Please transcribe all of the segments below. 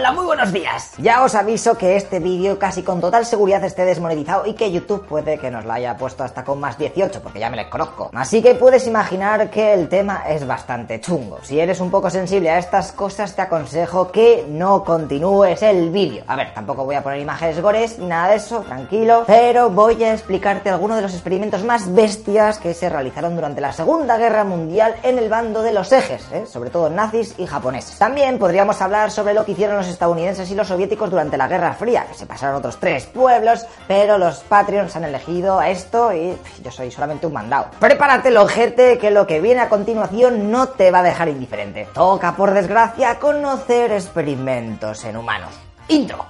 Hola, muy buenos días. Ya os aviso que este vídeo casi con total seguridad esté desmonetizado y que YouTube puede que nos lo haya puesto hasta con más 18, porque ya me les conozco. Así que puedes imaginar que el tema es bastante chungo. Si eres un poco sensible a estas cosas, te aconsejo que no continúes el vídeo. A ver, tampoco voy a poner imágenes gores nada de eso, tranquilo, pero voy a explicarte algunos de los experimentos más bestias que se realizaron durante la Segunda Guerra Mundial en el bando de los ejes, ¿eh? sobre todo nazis y japoneses. También podríamos hablar sobre lo que hicieron los estadounidenses y los soviéticos durante la Guerra Fría, que se pasaron otros tres pueblos, pero los Patreons han elegido esto y yo soy solamente un mandado. Prepárate, ojete, que lo que viene a continuación no te va a dejar indiferente. Toca, por desgracia, conocer experimentos en humanos. Intro.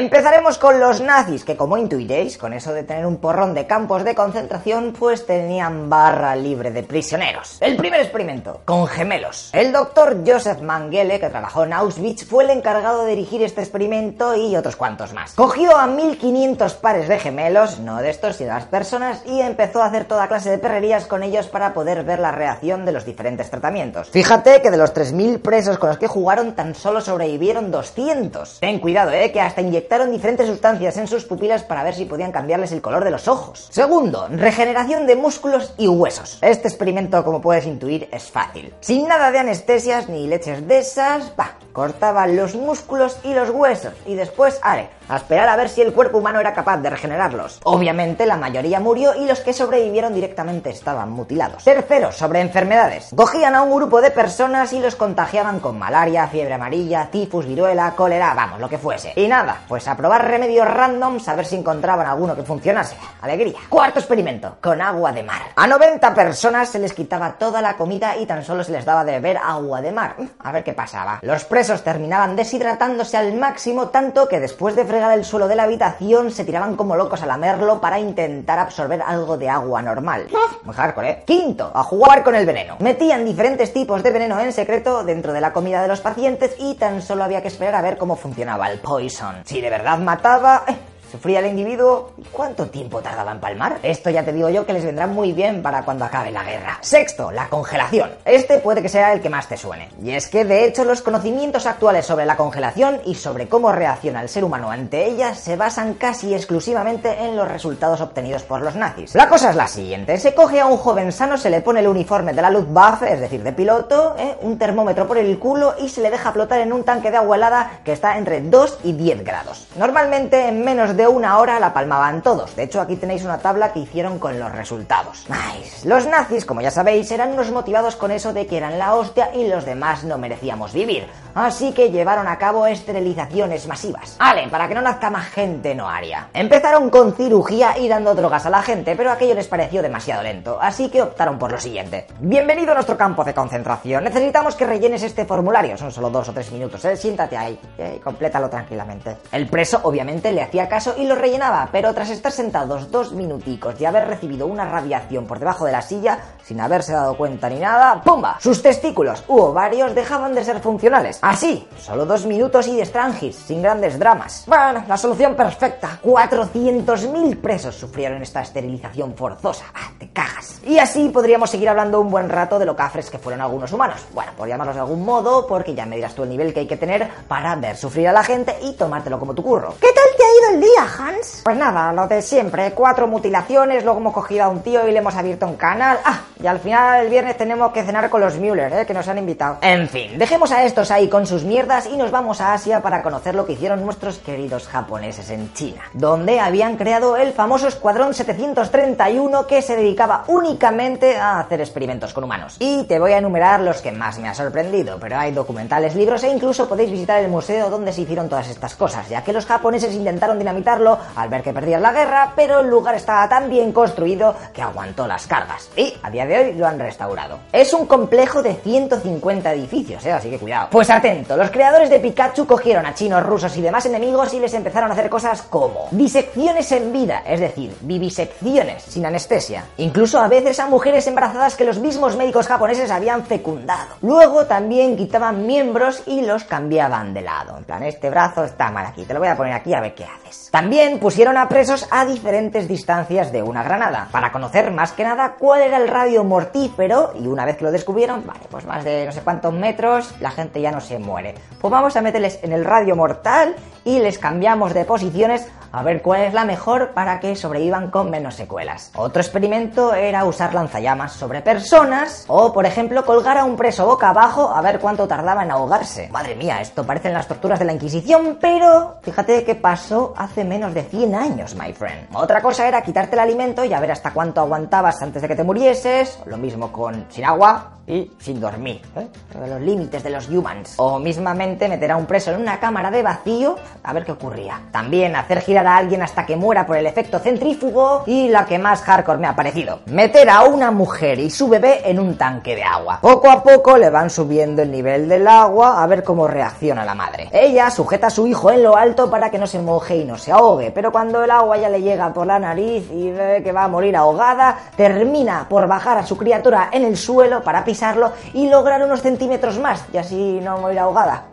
Empezaremos con los nazis, que como intuiréis, con eso de tener un porrón de campos de concentración, pues tenían barra libre de prisioneros. El primer experimento, con gemelos. El doctor Joseph Mengele, que trabajó en Auschwitz, fue el encargado de dirigir este experimento y otros cuantos más. Cogió a 1500 pares de gemelos, no de estos, sino de las personas, y empezó a hacer toda clase de perrerías con ellos para poder ver la reacción de los diferentes tratamientos. Fíjate que de los 3000 presos con los que jugaron, tan solo sobrevivieron 200. Ten cuidado, eh, que hasta inyectaron diferentes sustancias en sus pupilas para ver si podían cambiarles el color de los ojos. Segundo, regeneración de músculos y huesos. Este experimento, como puedes intuir, es fácil. Sin nada de anestesias ni leches de esas, va, cortaban los músculos y los huesos y después, are, a esperar a ver si el cuerpo humano era capaz de regenerarlos. Obviamente la mayoría murió y los que sobrevivieron directamente estaban mutilados. Tercero, sobre enfermedades. Cogían a un grupo de personas y los contagiaban con malaria, fiebre amarilla, tifus, viruela, cólera, vamos, lo que fuese. Y nada, pues a probar remedios randoms a ver si encontraban alguno que funcionase. Alegría. Cuarto experimento, con agua de mar. A 90 personas se les quitaba toda la comida y tan solo se les daba de beber agua de mar. A ver qué pasaba. Los presos terminaban deshidratándose al máximo tanto que después de fregar el suelo de la habitación se tiraban como locos a lamerlo para intentar absorber algo de agua normal. Muy hardcore, ¿eh? Quinto, a jugar con el veneno. Metían diferentes tipos de veneno en secreto dentro de la comida de los pacientes y tan solo había que esperar a ver cómo funcionaba el poison. Si de verdad mataba... eh, Sufría el individuo. ¿Cuánto tiempo tardaba en palmar? Esto ya te digo yo que les vendrá muy bien para cuando acabe la guerra. Sexto, la congelación. Este puede que sea el que más te suene. Y es que de hecho los conocimientos actuales sobre la congelación y sobre cómo reacciona el ser humano ante ella se basan casi exclusivamente en los resultados obtenidos por los nazis. La cosa es la siguiente. Se coge a un joven sano, se le pone el uniforme de la Luftwaffe, es decir, de piloto, ¿eh? un termómetro por el culo y se le deja flotar en un tanque de agua helada que está entre 2 y 10 grados. Normalmente en menos de de una hora la palmaban todos. De hecho, aquí tenéis una tabla que hicieron con los resultados. Nice. Los nazis, como ya sabéis, eran unos motivados con eso de que eran la hostia y los demás no merecíamos vivir. Así que llevaron a cabo esterilizaciones masivas. Vale, para que no nazca más gente no haría. Empezaron con cirugía y dando drogas a la gente, pero aquello les pareció demasiado lento, así que optaron por lo siguiente. Bienvenido a nuestro campo de concentración. Necesitamos que rellenes este formulario. Son solo dos o tres minutos, ¿eh? Siéntate ahí y complétalo tranquilamente. El preso, obviamente, le hacía caso y lo rellenaba, pero tras estar sentados dos minuticos y haber recibido una radiación por debajo de la silla, sin haberse dado cuenta ni nada, ¡pumba! Sus testículos u ovarios dejaban de ser funcionales. Así, solo dos minutos y de estrangis, sin grandes dramas. Bueno, la solución perfecta. 400.000 presos sufrieron esta esterilización forzosa. Ah, te cagas. Y así podríamos seguir hablando un buen rato de lo cafres que fueron algunos humanos. Bueno, por llamarlos de algún modo, porque ya me dirás tú el nivel que hay que tener para ver sufrir a la gente y tomártelo como tu curro. ¿Qué tal te el día, Hans? Pues nada, lo de siempre. Cuatro mutilaciones, luego hemos cogido a un tío y le hemos abierto un canal. Ah, y al final el viernes tenemos que cenar con los Müller, ¿eh? que nos han invitado. En fin, dejemos a estos ahí con sus mierdas y nos vamos a Asia para conocer lo que hicieron nuestros queridos japoneses en China, donde habían creado el famoso Escuadrón 731 que se dedicaba únicamente a hacer experimentos con humanos. Y te voy a enumerar los que más me ha sorprendido, pero hay documentales, libros e incluso podéis visitar el museo donde se hicieron todas estas cosas, ya que los japoneses intentaron dinamitarlo al ver que perdían la guerra, pero el lugar estaba tan bien construido que aguantó las cargas. Y a día de hoy lo han restaurado. Es un complejo de 150 edificios, ¿eh? así que cuidado. Pues atento, los creadores de Pikachu cogieron a chinos, rusos y demás enemigos y les empezaron a hacer cosas como disecciones en vida, es decir, vivisecciones sin anestesia. Incluso a veces a mujeres embarazadas que los mismos médicos japoneses habían fecundado. Luego también quitaban miembros y los cambiaban de lado. En plan, este brazo está mal aquí, te lo voy a poner aquí a ver qué También pusieron a presos a diferentes distancias de una granada, para conocer más que nada cuál era el radio mortífero y una vez que lo descubrieron, vale, pues más de no sé cuántos metros, la gente ya no se muere. Pues vamos a meterles en el radio mortal y les cambiamos de posiciones a ver cuál es la mejor para que sobrevivan con menos secuelas. Otro experimento era usar lanzallamas sobre personas o, por ejemplo, colgar a un preso boca abajo a ver cuánto tardaba en ahogarse. Madre mía, esto parecen las torturas de la Inquisición, pero fíjate qué pasó hace menos de 100 años, my friend. Otra cosa era quitarte el alimento y a ver hasta cuánto aguantabas antes de que te murieses, lo mismo con sin agua, y sin dormir. ¿eh? Los límites de los humans. O mismamente meter a un preso en una cámara de vacío a ver qué ocurría. También hacer girar a alguien hasta que muera por el efecto centrífugo. Y la que más hardcore me ha parecido. Meter a una mujer y su bebé en un tanque de agua. Poco a poco le van subiendo el nivel del agua a ver cómo reacciona la madre. Ella sujeta a su hijo en lo alto para que no se moje y no se ahogue. Pero cuando el agua ya le llega por la nariz y ve que va a morir ahogada, termina por bajar a su criatura en el suelo para pisar y lograr unos centímetros más y así no morir ahogada.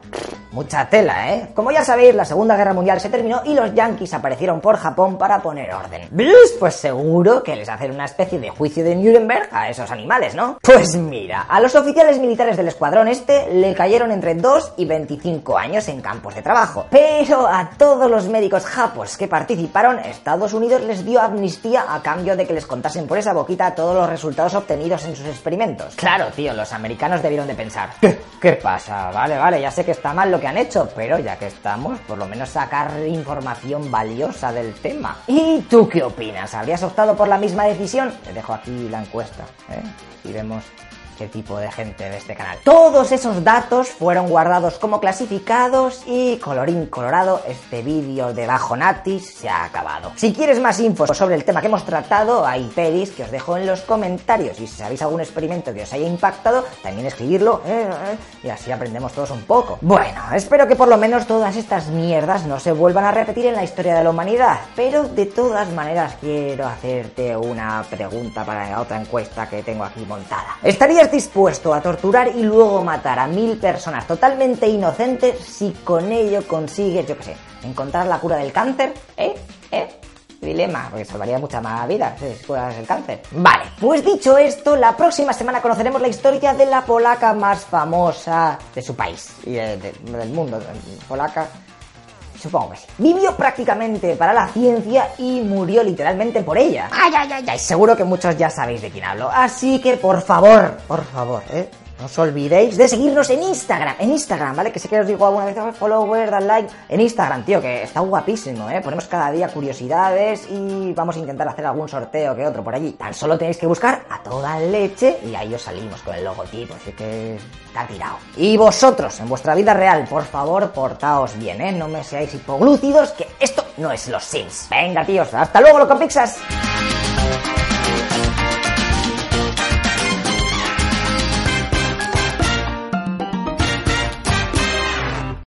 Mucha tela, ¿eh? Como ya sabéis, la Segunda Guerra Mundial se terminó y los yankees aparecieron por Japón para poner orden. ¿Blues? Pues seguro que les hacen una especie de juicio de Nuremberg a esos animales, ¿no? Pues mira, a los oficiales militares del escuadrón este le cayeron entre 2 y 25 años en campos de trabajo. Pero a todos los médicos japos que participaron, Estados Unidos les dio amnistía a cambio de que les contasen por esa boquita todos los resultados obtenidos en sus experimentos. Claro, tío, los americanos debieron de pensar, ¿qué, ¿Qué pasa? Vale, vale, ya sé que está mal lo que han hecho, pero ya que estamos, por lo menos sacar información valiosa del tema. ¿Y tú qué opinas? ¿Habrías optado por la misma decisión? Te dejo aquí la encuesta, ¿eh? Y vemos qué tipo de gente de este canal. Todos esos datos fueron guardados como clasificados y colorín colorado, este vídeo de Bajo Natis se ha acabado. Si quieres más info sobre el tema que hemos tratado, hay pelis que os dejo en los comentarios y si sabéis algún experimento que os haya impactado, también escribirlo eh, eh, y así aprendemos todos un poco. Bueno, espero que por lo menos todas estas mierdas no se vuelvan a repetir en la historia de la humanidad, pero de todas maneras quiero hacerte una pregunta para la otra encuesta que tengo aquí montada. ¿Estarías dispuesto a torturar y luego matar a mil personas totalmente inocentes si con ello consigues, yo qué sé, encontrar la cura del cáncer? ¿Eh? ¿Eh? Dilema, porque salvaría mucha más vida si curas el cáncer. Vale, pues dicho esto, la próxima semana conoceremos la historia de la polaca más famosa de su país y de- del mundo. Polaca, Supongo que sí. Vivió prácticamente para la ciencia y murió literalmente por ella. Ay, ay, ay, ay. Seguro que muchos ya sabéis de quién hablo. Así que por favor, por favor, ¿eh? No os olvidéis de seguirnos en Instagram, en Instagram, ¿vale? Que sé que os digo alguna vez, "Oh, follower, dad like, en Instagram, tío, que está guapísimo, ¿eh? Ponemos cada día curiosidades y vamos a intentar hacer algún sorteo que otro por allí. Tan solo tenéis que buscar a toda leche y ahí os salimos con el logotipo, así que está tirado. Y vosotros, en vuestra vida real, por favor, portaos bien, ¿eh? No me seáis hipoglúcidos, que esto no es los Sims. Venga, tíos, hasta luego, loco pixas.